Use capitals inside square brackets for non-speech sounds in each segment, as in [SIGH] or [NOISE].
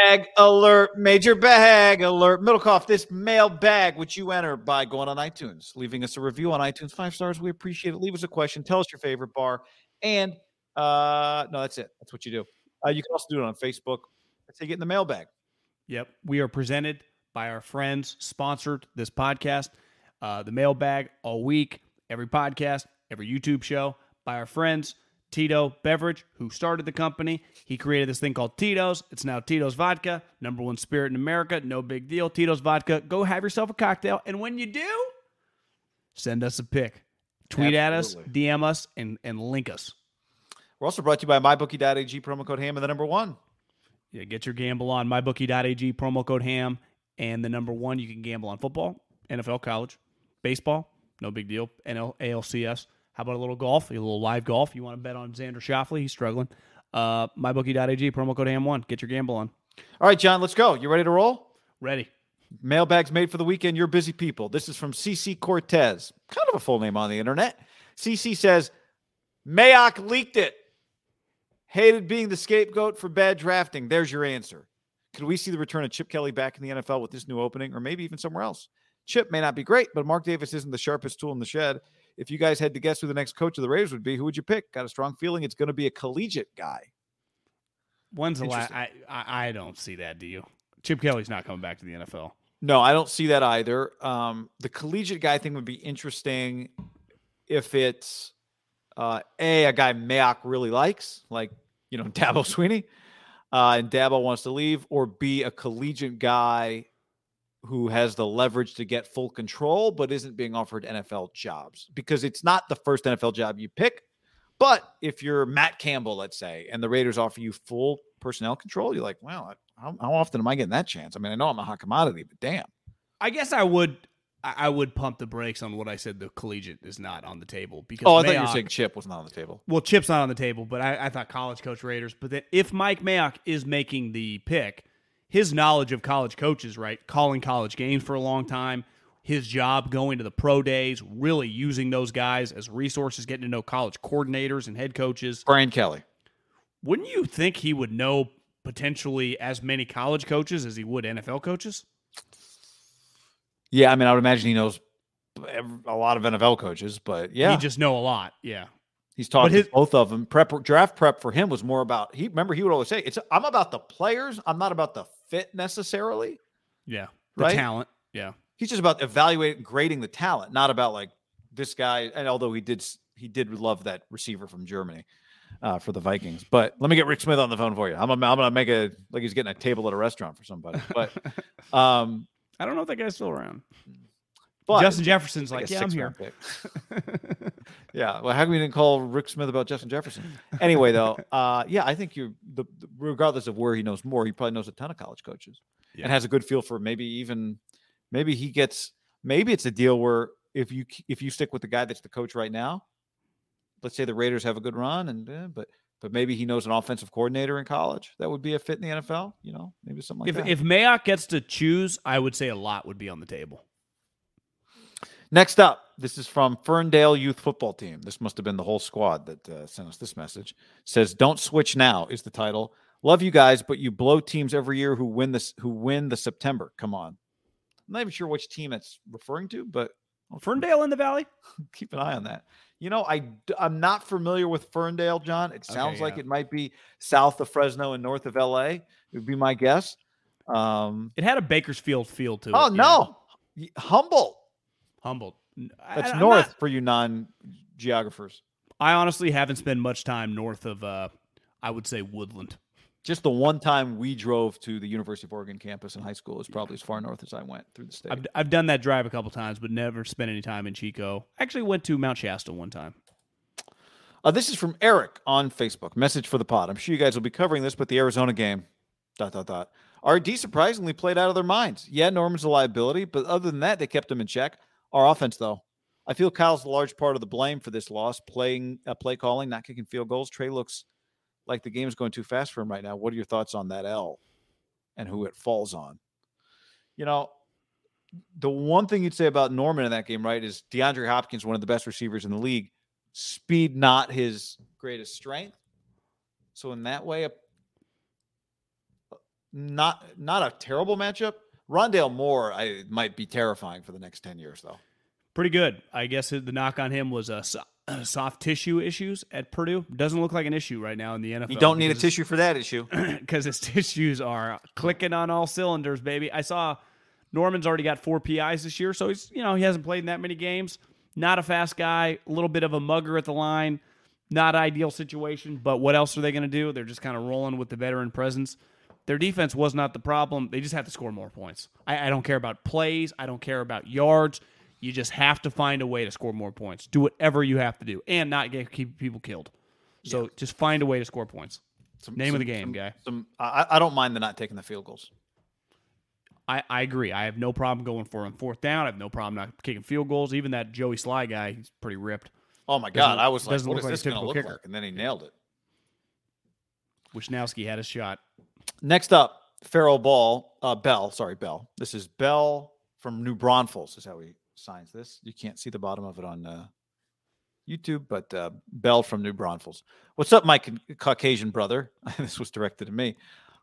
Bag alert, major bag alert. Middlekauff, this mail bag, which you enter by going on iTunes, leaving us a review on iTunes, five stars. We appreciate it. Leave us a question. Tell us your favorite bar. And uh no, that's it. That's what you do. Uh, you can also do it on Facebook. That's how you get in the mailbag. Yep. We are presented by our friends, sponsored this podcast, uh, the mailbag all week, every podcast, every YouTube show by our friends. Tito Beveridge, who started the company. He created this thing called Tito's. It's now Tito's Vodka, number one spirit in America. No big deal. Tito's Vodka. Go have yourself a cocktail. And when you do, send us a pic. Tweet Absolutely. at us, DM us, and, and link us. We're also brought to you by MyBookie.ag, promo code HAM and the number one. Yeah, get your gamble on mybookie.ag, promo code HAM, and the number one. You can gamble on football, NFL, college, baseball, no big deal, NL, ALCS. How about a little golf, a little live golf? You want to bet on Xander Schauffele? He's struggling. Uh, mybookie.ag, promo code AM1. Get your gamble on. All right, John, let's go. You ready to roll? Ready. Mailbags made for the weekend. You're busy people. This is from CC Cortez. Kind of a full name on the internet. CC says, Mayock leaked it. Hated being the scapegoat for bad drafting. There's your answer. Could we see the return of Chip Kelly back in the NFL with this new opening, or maybe even somewhere else? Chip may not be great, but Mark Davis isn't the sharpest tool in the shed. If you guys had to guess who the next coach of the Raiders would be, who would you pick? Got a strong feeling it's going to be a collegiate guy. When's the last? I, I I don't see that. Do you? Chip Kelly's not coming back to the NFL. No, I don't see that either. Um, the collegiate guy thing would be interesting if it's uh, a a guy Mayock really likes, like you know [LAUGHS] Dabo Swinney, uh, and Dabo wants to leave, or b a collegiate guy who has the leverage to get full control but isn't being offered NFL jobs because it's not the first NFL job you pick. But if you're Matt Campbell, let's say, and the Raiders offer you full personnel control, you're like, well, how, how often am I getting that chance? I mean, I know I'm a hot commodity, but damn. I guess I would. I would pump the brakes on what I said. The collegiate is not on the table because. Oh, I thought you were saying Chip was not on the table. Well, Chip's not on the table, but I, I thought college coach Raiders. But then if Mike Mayock is making the pick, his knowledge of college coaches, right, calling college games for a long time, his job going to the pro days, really using those guys as resources, getting to know college coordinators and head coaches. Brian Kelly. Wouldn't you think he would know potentially as many college coaches as he would NFL coaches? Yeah, I mean, I would imagine he knows a lot of NFL coaches, but yeah, He just know a lot. Yeah. he's talking his- to both of them. Prep draft prep for him was more about he. Remember, he would always say, "It's I'm about the players. I'm not about the fit necessarily." Yeah. The Right? talent. Yeah. He's just about evaluating, grading the talent, not about like this guy. And although he did, he did love that receiver from Germany uh, for the Vikings. But let me get Rick Smith on the phone for you. I'm, gonna- I'm gonna make a like he's getting a table at a restaurant for somebody. But, [LAUGHS] um, I don't know if that guy's still around. But Justin Jefferson's like like, yeah, I'm here. [LAUGHS] yeah. Well, how come you didn't call Rick Smith about Justin Jefferson? Anyway, though, [LAUGHS] uh, yeah, I think you, the, the- regardless of where he knows more, he probably knows a ton of college coaches Yeah. and has a good feel for maybe even, maybe he gets, maybe it's a deal where if you if you stick with the guy that's the coach right now, let's say the Raiders have a good run and eh, but but maybe he knows an offensive coordinator in college that would be a fit in the NFL. You know, maybe something like if that. if Mayock gets to choose, I would say a lot would be on the table. Next up, this is from Ferndale Youth Football Team. This must have been the whole squad that uh, sent us this message. says, "Don't switch now" is the title. Love you guys, but you blow teams every year who win this who win the September. Come on. I'm not even sure which team it's referring to, but Ferndale in the Valley. [LAUGHS] keep an eye on that. You know, I I'm not familiar with Ferndale, John. It sounds like yeah. it might be south of Fresno and north of LA. It would be my guess. Um, It had a Bakersfield feel to it. oh no, Y- Humboldt. Humboldt. That's I'm north not- for you non-geographers. I honestly haven't spent much time north of. uh I would say Woodland. Just the one time we drove to the University of Oregon campus in high school is probably as far north as I went through the state. I've I've done that drive a couple times, but never spent any time in Chico. Actually, went to Mount Shasta one time. Uh, this is from Eric on Facebook. Message for the pod. I'm sure you guys will be covering this, but the Arizona game, dot, dot, dot. RD surprisingly played out of their minds. Yeah, Norman's a liability, but other than that, they kept him in check. Our offense, though, I feel Kyle's a large part of the blame for this loss. Playing, uh, play calling, not kicking field goals. Trey looks like the game is going too fast for him right now. What are your thoughts on that L and who it falls on? You know, the one thing you'd say about Norman in that game, right, is DeAndre Hopkins, one of the best receivers in the league. Speed not his greatest strength. So in that way, a, not not a terrible matchup. Rondale Moore, I might be terrifying for the next ten years, though. Pretty good. I guess the knock on him was uh, so- [CLEARS THROAT] soft tissue issues at Purdue. Doesn't look like an issue right now in the NFL. You don't need a tissue for that issue. [CLEARS THROAT] because his [LAUGHS] tissues are clicking on all cylinders, baby. I saw Norman's already got four PIs this year, so he's you know he hasn't played in that many games. Not a fast guy, a little bit of a mugger at the line. Not ideal situation, but what else are they going to do? They're just kind of rolling with the veteran presence. Their defense was not the problem. They just have to score more points. I, I don't care about plays. I don't care about yards. You just have to find a way to score more points. Do whatever you have to do, and not get keep people killed. So just find a way to score points. Some- Name of the game, some- guy. Some, I, I don't mind the not taking the field goals. I, I agree. I have no problem going for him fourth down. I have no problem not kicking field goals. Even that Joey Slye guy, he's pretty ripped. Oh my Doesn't- God, I was like, what look like this going to look kicker. like? And then he nailed it. Wishnowsky had a shot. Next up, Farrell Ball, uh, Bell. Sorry, Bell. This is Bell from New Braunfels. Is how he signs this. You can't see the bottom of it on uh, YouTube, but uh, Bell from New Braunfels. What's up, my Ca- Caucasian brother? [LAUGHS] this was directed to me,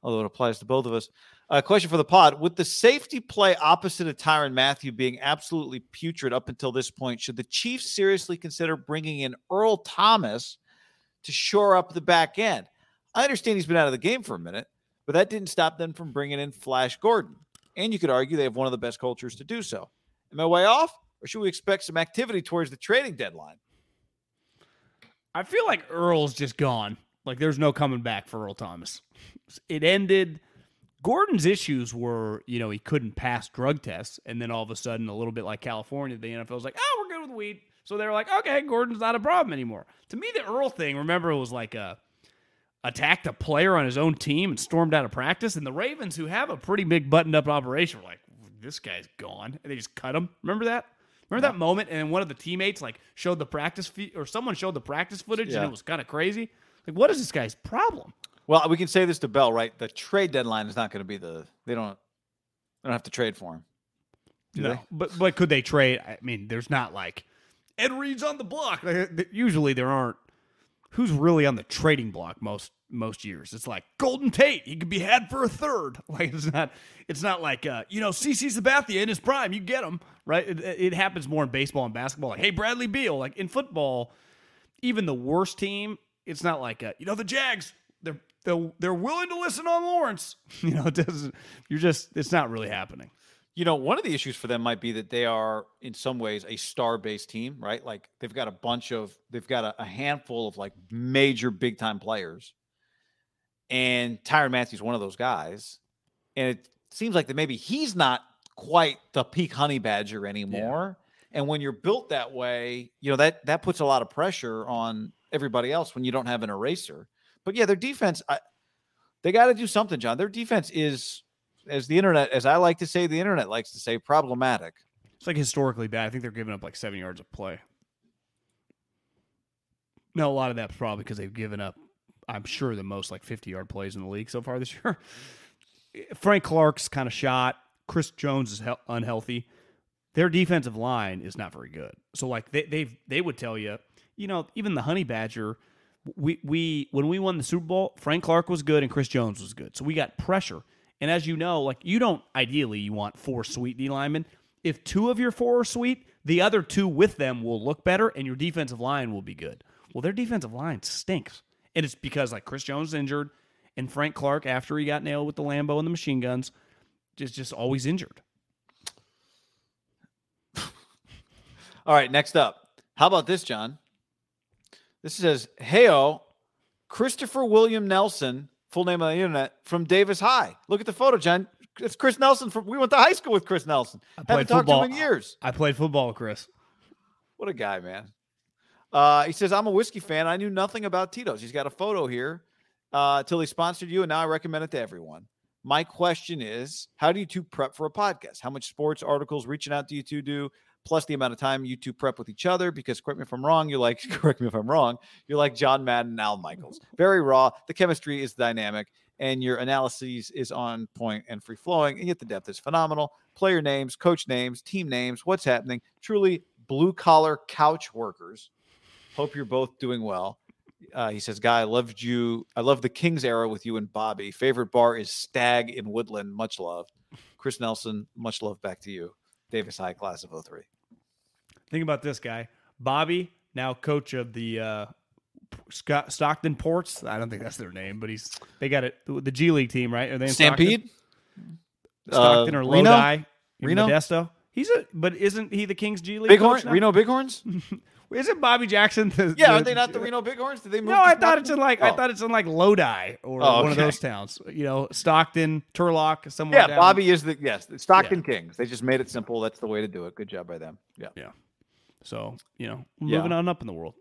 although it applies to both of us. Uh, question for the pod: With the safety play opposite of Tyrann Mathieu being absolutely putrid up until this point, should the Chiefs seriously consider bringing in Earl Thomas to shore up the back end? I understand he's been out of the game for a minute, but that didn't stop them from bringing in Flash Gordon. And you could argue they have one of the best cultures to do so. Am I way off, or should we expect some activity towards the trading deadline? I feel like Earl's just gone. Like there's no coming back for Earl Thomas. It ended. Gordon's issues were, you know, he couldn't pass drug tests, and then all of a sudden, a little bit like California, the NFL's like, oh, we're good with weed. So they were like, okay, Gordon's not a problem anymore. To me, the Earl thing, remember, it was like a attacked a player on his own team and stormed out of practice, and the Ravens, who have a pretty big buttoned up operation, were like, this guy's gone, and they just cut him. Remember that? Remember that moment? And then one of the teammates like showed the practice fe- or someone showed the practice footage, Yeah. and it was kind of crazy. Like, what is this guy's problem? Well, we can say this to Bell, right? The trade deadline is not going to be the they don't they don't have to trade for him. No, they? but but could they trade? I mean, there's not like Ed Reed's on the block. Like, Usually there aren't. Who's really on the trading block most most years? It's like Golden Tate. He could be had for a third. [LAUGHS] Like it's not. It's not like uh, you know CC Sabathia in his prime. You get him right. It, it happens more in baseball and basketball. Like hey Bradley Beal. Like in football, even the worst team. It's not like uh, you know the Jags. They're they're they're willing to listen on Lawrence. [LAUGHS] You know it doesn't. You're just. It's not really happening. You know, one of the issues for them might be that they are, in some ways, a star-based team, right? Like they've got a bunch of, they've got a, a handful of like major big-time players, and Tyrann Mathieu's one of those guys, and it seems like that maybe he's not quite the peak honey badger anymore. And when you're built that way, you know that that puts a lot of pressure on everybody else when you don't have an eraser. But yeah, their defense, I, they got to do something, John. Their defense is as the internet, as I like to say, the internet likes to say, problematic. It's like historically bad. I think they're giving up like seven yards of play. No, a lot of that's probably because they've given up I'm sure the most like 50 yard plays in the league so far this year. [LAUGHS] Frank Clark's kind of shot. Chris Jones is he- unhealthy. Their defensive line is not very good. So like they they they would tell you, you know, even the Honey Badger, we we when we won the Super Bowl, Frank Clark was good and Chris Jones was good. So we got pressure. And as you know, like you don't ideally you want four sweet D linemen. If two of your four are sweet, the other two with them will look better and your defensive line will be good. Well, their defensive line stinks. And it's because like Chris Jones is injured and Frank Clark after he got nailed with the Lambo and the machine guns just just always injured. [LAUGHS] All right, next up. How about this, John? This says, Heyo, Christopher William Nelson, full name on the internet, from Davis High. Look at the photo, John. It's Chris Nelson from we went to high school with Chris Nelson. I Haven't played talked football to him in years. I played football, Chris. What a guy, man. Uh, he says, I'm a whiskey fan. I knew nothing about Tito's. He's got a photo here uh, till he sponsored you, and now I recommend it to everyone. My question is, how do you two prep for a podcast? How much sports articles reaching out do you two do? Plus the amount of time you two prep with each other. Because correct me if I'm wrong, you're like, [LAUGHS] correct me if I'm wrong, you're like John Madden and Al Michaels. Very raw. The chemistry is dynamic, and your analysis is on point and free flowing, and yet the depth is phenomenal. Player names, coach names, team names, what's happening. Truly blue collar couch workers. Hope you're both doing well. Uh, he says, Guy, I loved you. I love the Kings era with you and Bobby. Favorite bar is Stag in Woodland. Much love. Chris Nelson, much love back to you. Davis High Class of 03. Think about this guy, Bobby, now coach of the uh, Scott, Stockton Ports. I don't think that's their name, but he's they got it the G League team, right? Are they in Stampede? Stockton, Stockton Uh, or Reno? Lodi? in Reno? Modesto. He's a, but isn't he the Kings G League? Bighorn? Reno Bighorns? [LAUGHS] Isn't Bobby Jackson? The, Yeah, the- aren't they not the Reno Bighorns? Did they move? No, I thought it's in like I Oh. thought it's in like Lodi or Oh, one of those towns. You know, Stockton, Turlock, somewhere. Yeah, down- Bobby is the yes, Stockton Kings. They just made it simple. That's the way to do it. Good job by them. Yeah. Yeah, So you know, Yeah. moving on up in the world.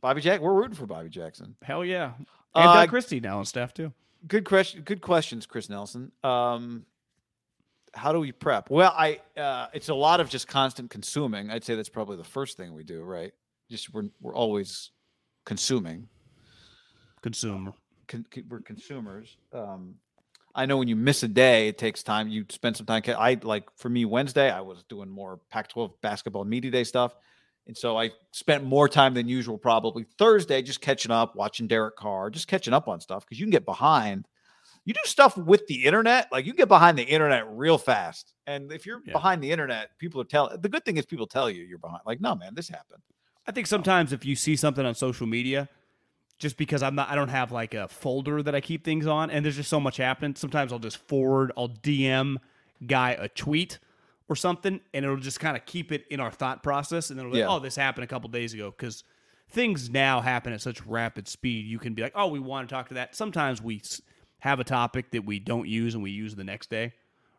Bobby Jack. We're rooting for Bobby Jackson. Hell yeah, and Uh, Doug Christie now on staff too. Good question. Good questions, Chris Nelson. Um, how do we prep? Well, I uh, it's a lot of just constant consuming. I'd say that's probably the first thing we do, right? Just we're we're always consuming. Consumer. Con- con- we're consumers. Um, I know when you miss a day, it takes time. You spend some time. I like for me Wednesday, I was doing more Pac-12 basketball media day stuff, and so I spent more time than usual. Probably Thursday, just catching up, watching Derek Carr, just catching up on stuff because you can get behind. You do stuff with the internet, like you get behind the internet real fast. And if you're Yeah. behind the internet, people are telling. The good thing is people tell you you're behind. Like, no, man, this happened. I think sometimes if you see something on social media, just because I'm not, I don't have like a folder that I keep things on, and there's just so much happening. Sometimes I'll just forward, I'll DM guy a tweet or something, and it'll just kind of keep it in our thought process, and then it'll be, Yeah. oh, this happened a couple days ago because things now happen at such rapid speed. You can be like, oh, we want to talk to that. Sometimes we have a topic that we don't use and we use the next day,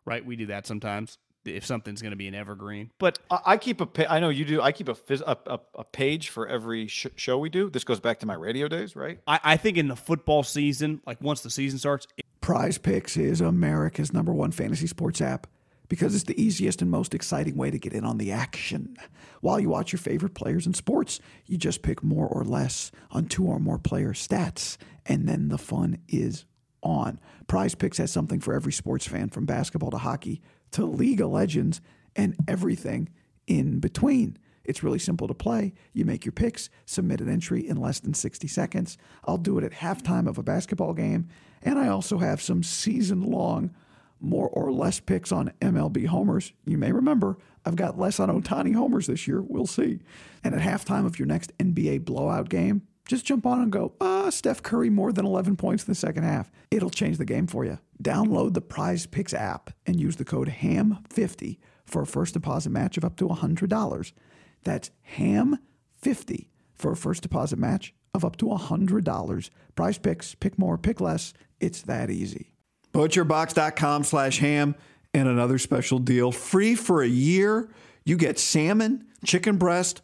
right? We do that sometimes if something's going to be an evergreen, but I, I keep a. Pa- I know you do. I keep a phys- a, a, a page for every sh- show we do. This goes back to my radio days, right? I, I think in the football season, like once the season starts, it- Prize Picks is America's number one fantasy sports app because it's the easiest and most exciting way to get in on the action. While you watch your favorite players in sports, you just pick more or less on two or more player stats, and then the fun is on. Prize Picks has something for every sports fan from basketball to hockey to League of Legends and everything in between. It's really simple to play. You make your picks, submit an entry in less than 60 seconds. I'll do it at halftime of a basketball game. And I also have some season long, more or less picks on MLB homers. You may remember I've got less on Ohtani homers this year. We'll see. And at halftime of your next NBA blowout game, just jump on and go, ah, Steph Curry more than 11 points in the second half. It'll change the game for you. Download the Prize Picks app and use the code HAM50 for a first deposit match of up to $100. That's HAM50 for a first deposit match of up to $100. Prize Picks, pick more, pick less. It's that easy. Butcherbox.com slash ham and another special deal. Free for a year. You get salmon, chicken breast,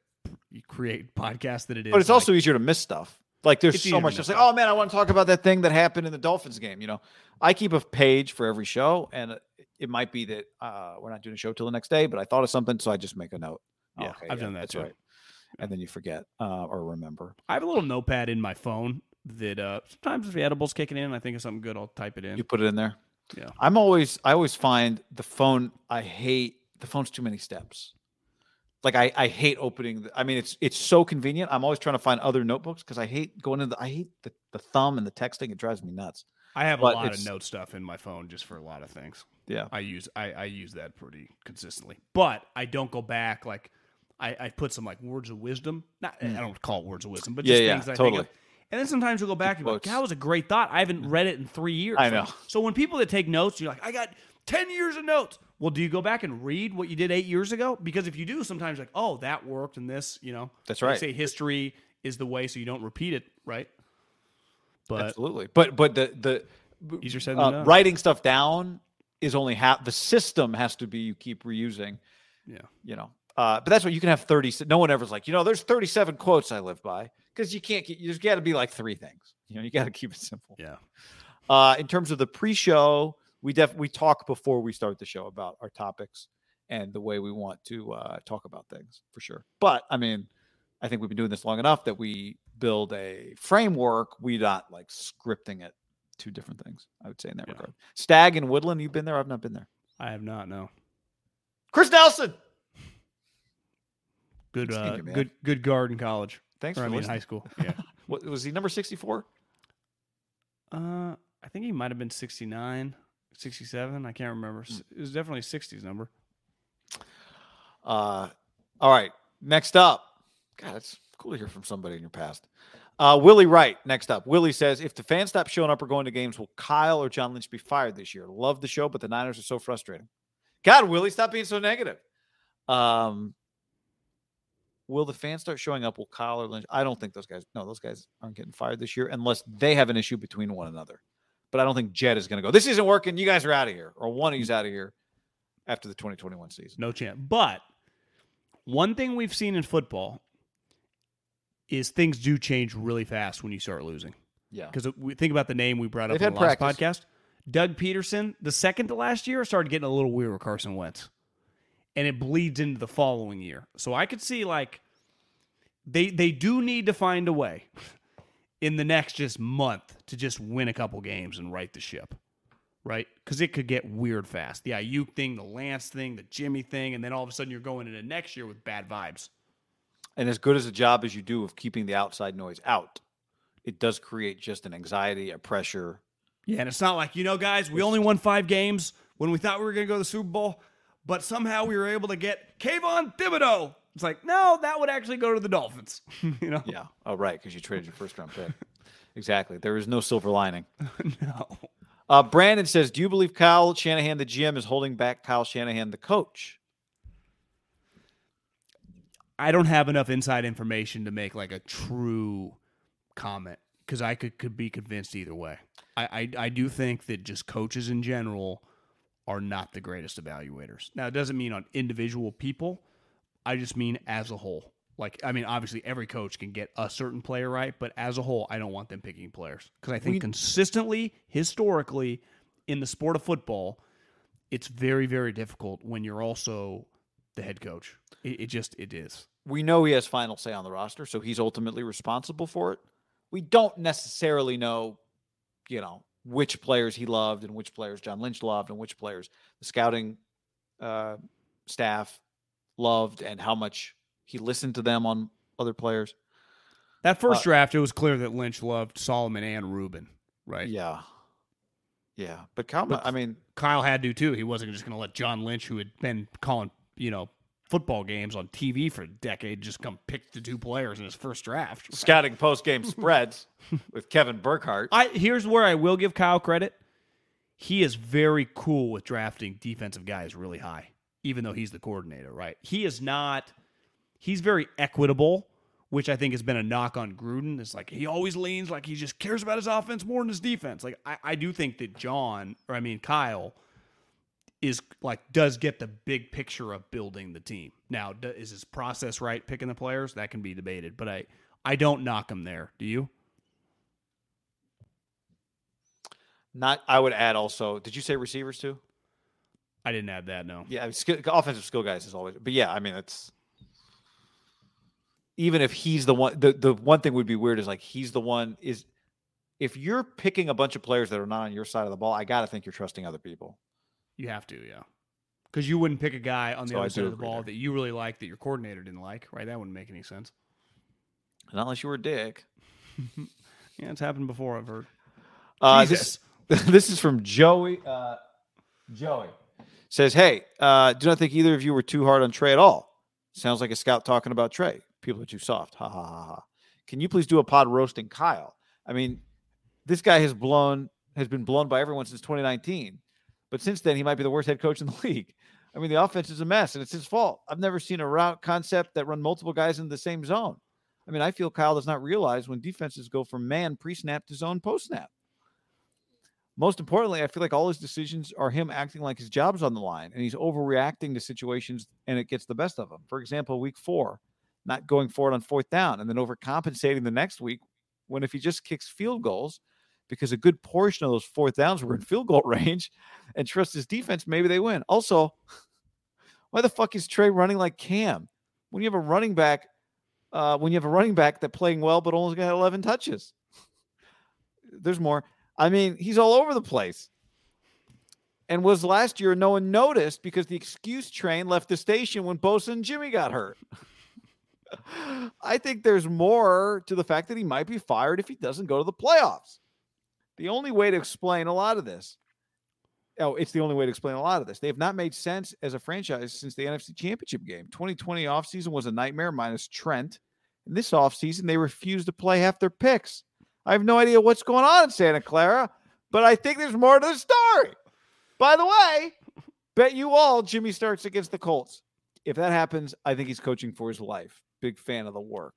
create podcasts than it is. But it's like- also easier to miss stuff. Like there's so much miss like, oh man, I want to talk about that thing that happened in the Dolphins game. You know, I keep a page for every show, and it might be that uh, we're not doing a show till the next day, but I thought of something, so I just make a note. Yeah, I've done that That's too. right. And then you forget uh, or remember. I have a little notepad in my phone that uh, sometimes if the edible's kicking in, I think of something good, I'll type it in. You put it in there. Yeah. I'm always I always find the phone. I hate the phone's too many steps. Like I, I hate opening. The, I mean, it's it's so convenient. I'm always trying to find other notebooks because I hate going into. The, I hate the, the thumb and the texting. It drives me nuts. I have a lot of note stuff in my phone just for a lot of things. Yeah. I use I, I use that pretty consistently, but I don't go back. Like I, I put some like words of wisdom. Not I don't call it words of wisdom, but. Yeah, just yeah, things I think totally. of. And then sometimes you'll go back and be like, "That was a great thought. I haven't read it in three years." I know. so when people that take notes, you're like, "I got ten years of notes." Well, do you go back and read what you did eight years ago? Because if you do, sometimes you're like, "Oh, that worked," and this, you know, That's they right. Say history is the way, so you don't repeat it, right? But Absolutely. But but the the easier said than uh, writing stuff down is only half. The system has to be you keep reusing. Yeah. You know. Uh, but that's what you can have 30. No one ever's like, you know, there's 37 quotes I live by because you can't get, you just got to be like three things. You know, you got to keep it simple. Yeah. Uh, in terms of the pre-show, we def we talk before we start the show about our topics and the way we want to uh, talk about things for sure. But I mean, I think we've been doing this long enough that we build a framework. We not like scripting it. Two different things, I would say in that Yeah. regard. Stag and Woodland, you've been there. I've not been there. I have not. No. Chris Nelson. Good, uh, you, good, good guard in college. Thanks Or, for I mean, listening. high school. [LAUGHS] Yeah. What was he? Number sixty-four. uh, I think he might have been 69, 67. I can't remember. It was definitely 60s number. Uh, all right. Next up, God, it's cool to hear from somebody in your past. Uh, Willie Wright. Next up, Willie says, if the fans stop showing up or going to games, will Kyle or John Lynch be fired this year? Love the show, but the Niners are so frustrating. God, Willie, stop being so negative. Um, will the fans start showing up? Will Kyle or Lynch? I don't think those guys. No, those guys aren't getting fired this year unless they have an issue between one another. But I don't think Jed is going to go. This isn't working. You guys are out of here, or one of you's out of here after the 2021 season. No chance. But one thing we've seen in football is things do change really fast when you start losing. Yeah. Because we think about the name we brought up They've in the last practice. podcast. Doug Pederson, the second to last year, started getting a little weird with Carson Wentz. And it bleeds into the following year. So I could see like they they do need to find a way in the next just month to just win a couple games and right the ship. Right? Because it could get weird fast. The Aiyuk thing, the Lance thing, the Jimmy thing, and then all of a sudden you're going into next year with bad vibes. And as good as a job as you do of keeping the outside noise out, it does create just an anxiety, a pressure. Yeah, and it's not like, you know, guys, we only won five games when we thought we were going to go to the Super Bowl, but somehow we were able to get Kayvon Thibodeaux. It's like, no, that would actually go to the Dolphins. [LAUGHS] you know? Yeah. Oh, right. Because you traded your first round pick. exactly. There is no silver lining. [LAUGHS] no. Uh, Brandon says, Do you believe Kyle Shanahan, the GM, is holding back Kyle Shanahan, the coach? I don't have enough inside information to make like a true comment because I could, could be convinced either way. I, I, I do think that just coaches in general are not the greatest evaluators. Now, it doesn't mean on individual people, I just mean as a whole. Like, I mean, obviously, every coach can get a certain player right, but as a whole, I don't want them picking players because I think We- consistently, historically, in the sport of football, it's very, very difficult when you're also the head coach. It, it just it is. We know he has final say on the roster, so he's ultimately responsible for it. We don't necessarily know, you know, which players he loved and which players John Lynch loved and which players the scouting uh, staff loved and how much he listened to them on other players. That first Uh, draft, it was clear that Lynch loved Solomon and Reuben, right? Yeah. Yeah, but Kyle, Ma- I mean, Kyle had to too. He wasn't just going to let John Lynch, who had been calling, you know, football games on TV for a decade, just come pick the two players in his first draft. [LAUGHS] scouting post game spreads with Kevin Burkhardt. I here's where I will give Kyle credit. He is very cool with drafting defensive guys really high, even though he's the coordinator, right? He is not he's very equitable, which I think has been a knock on Gruden. It's like he always leans like he just cares about his offense more than his defense. Like I, I do think that John, or I mean Kyle, is like does get the big picture of building the team. Now, is his process right picking the players? That can be debated, but I I don't knock him there. Do you? Not, I would add also. Did you say receivers too? I didn't add that. No. Yeah, skill, offensive skill guys is always. But yeah, I mean, it's even if he's the one. The the one thing would be weird is like he's the one is. If you're picking a bunch of players that are not on your side of the ball, I got to think you're trusting other people. You have to, yeah. Because you wouldn't pick a guy on the So other side of the ball there. that you really like that your coordinator didn't like, right? That wouldn't make any sense. Not unless you were a dick. [LAUGHS] Yeah, it's happened before. I've heard. Uh, Jesus. this, [LAUGHS] this is from Joey. Uh, Joey says, "Hey, uh, do not think either of you were too hard on Trey at all. Sounds like a scout talking about Trey. People are too soft. Ha ha ha ha. Can you please do a pod roasting Kyle? I mean, this guy has blown has been blown by everyone since 2019, but since then he might be the worst head coach in the [LAUGHS] league. I mean, the offense is a mess, and it's his fault. I've never seen a route concept that run multiple guys in the same zone. I mean, I feel Kyle does not realize when defenses go from man pre-snap to zone post-snap. Most importantly, I feel like all his decisions are him acting like his job's on the line and he's overreacting to situations and it gets the best of him. For example, week four, not going for it on fourth down and then overcompensating the next week when if he just kicks field goals, because a good portion of those fourth downs were in field goal [LAUGHS] range and trust his defense, maybe they win. Also, why the fuck is Trey running like Cam? When you have a running back, uh, when you have a running back that playing well but only got 11 touches. There's more. I mean, he's all over the place. And was last year no one noticed because the excuse train left the station when Bosa and Jimmy got hurt. [LAUGHS] I think there's more to the fact that he might be fired if he doesn't go to the playoffs. The only way to explain a lot of this, oh, it's the only way to explain a lot of this. They have not made sense as a franchise since the NFC Championship game. 2020 offseason was a nightmare minus Trent. In this offseason, they refused to play half their picks. I have no idea what's going on in Santa Clara, but I think there's more to the story. By the way, bet you all Jimmy starts against the Colts. If that happens, I think he's coaching for his life. Big fan of the work.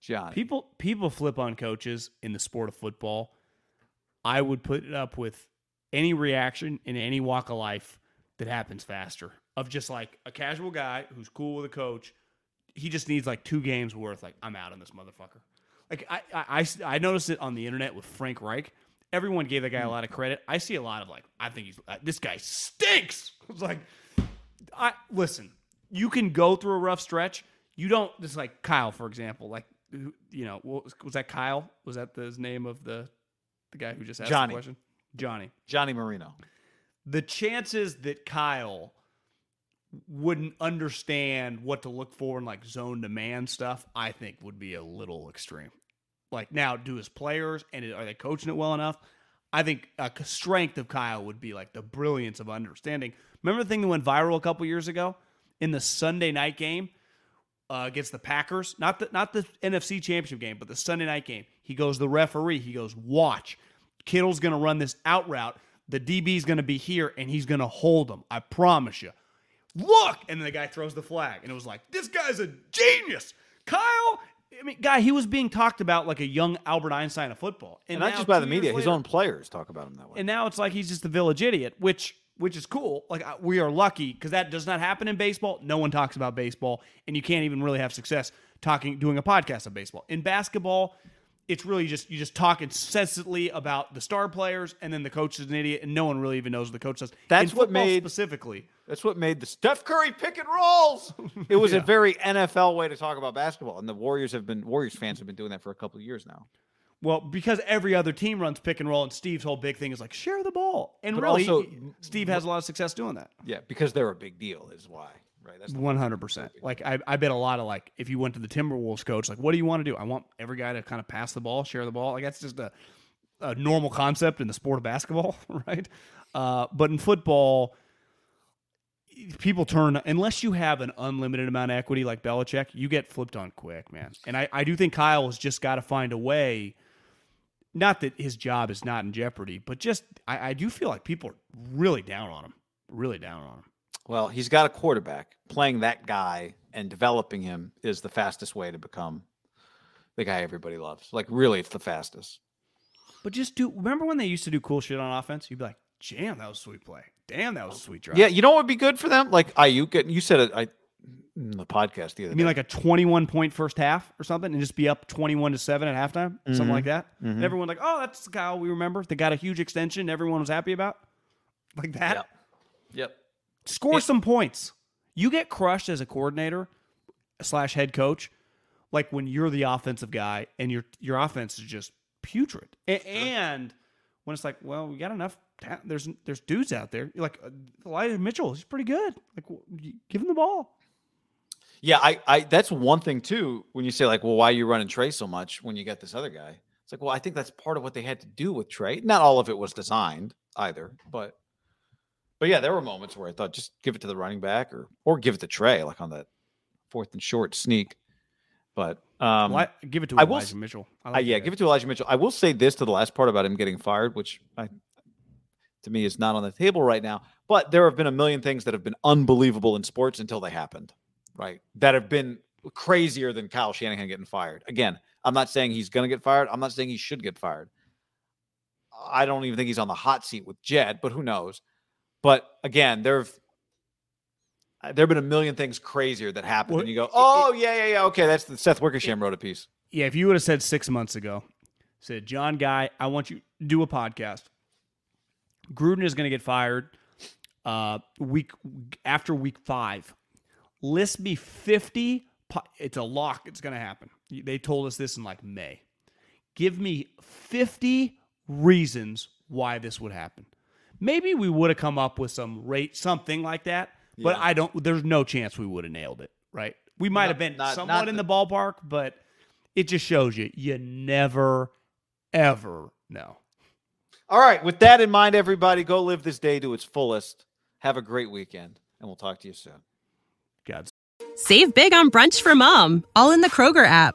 Johnny. People people flip on coaches in the sport of football. I would put it up with any reaction in any walk of life that happens faster. Of just like a casual guy who's cool with a coach, he just needs like two games worth. Like I'm out on this motherfucker. Like I I, I, noticed it on the internet with Frank Reich. Everyone gave that guy a lot of credit. I see a lot of like I think he's uh, this guy stinks. [LAUGHS] It's like I listen. You can go through a rough stretch. You don't just like Kyle, for example. Like you know, was, was that Kyle? Was that the name of the the guy who just asked Johnny. the question? Johnny. Johnny Marino. The chances that Kyle wouldn't understand what to look for in like zone to man stuff, I think would be a little extreme. Like now, do his players and are they coaching it well enough? I think a strength of Kyle would be like the brilliance of understanding. Remember the thing that went viral a couple years ago in the Sunday night game uh, against the Packers? Not the not the NFC Championship game, but the Sunday night game. He goes the referee. He goes, watch. Kittle's going to run this out route. The DB's going to be here, and he's going to hold him. I promise you. Look, and then the guy throws the flag, and it was like, this guy's a genius. Kyle, I mean, guy, he was being talked about like a young Albert Einstein of football, And not now, just by the media, his own players talk about him that way. and now it's like he's just the village idiot, which which is cool. Like we are lucky because that does not happen in baseball. No one talks about baseball, and you can't even really have success talking doing a podcast of baseball. In basketball, it's really just you just talk incessantly about the star players, and then the coach is an idiot, and no one really even knows what the coach does. That's In what made- specifically. That's what made the Steph Curry pick and rolls. [LAUGHS] It was a very NFL way to talk about basketball, and the Warriors have been Warriors fans have been doing that for a couple of years now. Well, because every other team runs pick and roll, and Steve's whole big thing is like share the ball, and But really, also- Steve has a lot of success doing that. Yeah, because they're a big deal, is why. Right. That's One hundred percent. Like I, I bet a lot of like if you went to the Timberwolves coach, like what do you want to do? I want every guy to kind of pass the ball, share the ball. Like that's just a a normal concept in the sport of basketball, [LAUGHS] right? Uh, but in football, people turn unless you have an unlimited amount of equity like Belichick, you get flipped on quick, man. And I, I do think Kyle has just got to find a way. Not that his job is not in jeopardy, but just I, I do feel like people are really down on him, really down on him. Well, he's got a quarterback. Playing that guy and developing him is the fastest way to become the guy everybody loves. Like, really, it's the fastest. But just do. Remember when they used to do cool shit on offense? You'd be like, "Damn, that was a sweet play. Damn, that was a sweet drive." Yeah, you know what would be good for them? Like Aiyuk, you said it I, in the podcast the other I mean, day. like a 21 point first half or something, and just be up 21 to seven at halftime, something mm-hmm. like that. And mm-hmm. everyone's like, "Oh, that's the guy we remember. They got a huge extension. Everyone was happy about." Like that. Yep. Yep. Score It- some points. You get crushed as a coordinator slash head coach, like when you're the offensive guy and your your offense is just putrid. A- and when it's like, well, we got enough. Ta- there's there's dudes out there. You're like uh, Elijah Mitchell. He's pretty good. Like, give him the ball. Yeah, I, I that's one thing too. When you say like, well, why are you running Trey so much when you got this other guy? It's like, well, I think that's part of what they had to do with Trey. Not all of it was designed either, but but yeah, there were moments where I thought just give it to the running back or or give it to Trey, like on that fourth and short sneak. But um, Eli- give it to I Elijah s- Mitchell. I Uh, yeah, that. give it to Elijah Mitchell. I will say this to the last part about him getting fired, which I, to me is not on the table right now. But there have been a million things that have been unbelievable in sports until they happened, right? That have been crazier than Kyle Shanahan getting fired. Again, I'm not saying he's going to get fired. I'm not saying he should get fired. I don't even think he's on the hot seat with Jed, but who knows? But again, there've there have been a million things crazier that happened, Well, and you go, it- "Oh yeah, yeah, yeah, okay." That's the Seth Wickersham wrote a piece. Yeah, if you would have said six months ago, said John Guy, I want you to do a podcast. Gruden is going to get fired uh, week after week five. List me fifty. po- It's a lock. It's going to happen. They told us this in like May. Give me fifty reasons why this would happen. Maybe we would have come up with some rate something like that, but Yeah. I don't. There's no chance we would have nailed it. Right? We might Not- have been not- somewhat not in the- the ballpark, but it just shows you you never ever know. All right. With that in mind, everybody, go live this day to its fullest. Have a great weekend, and we'll talk to you soon. God's Save big on brunch for mom, all in the Kroger app.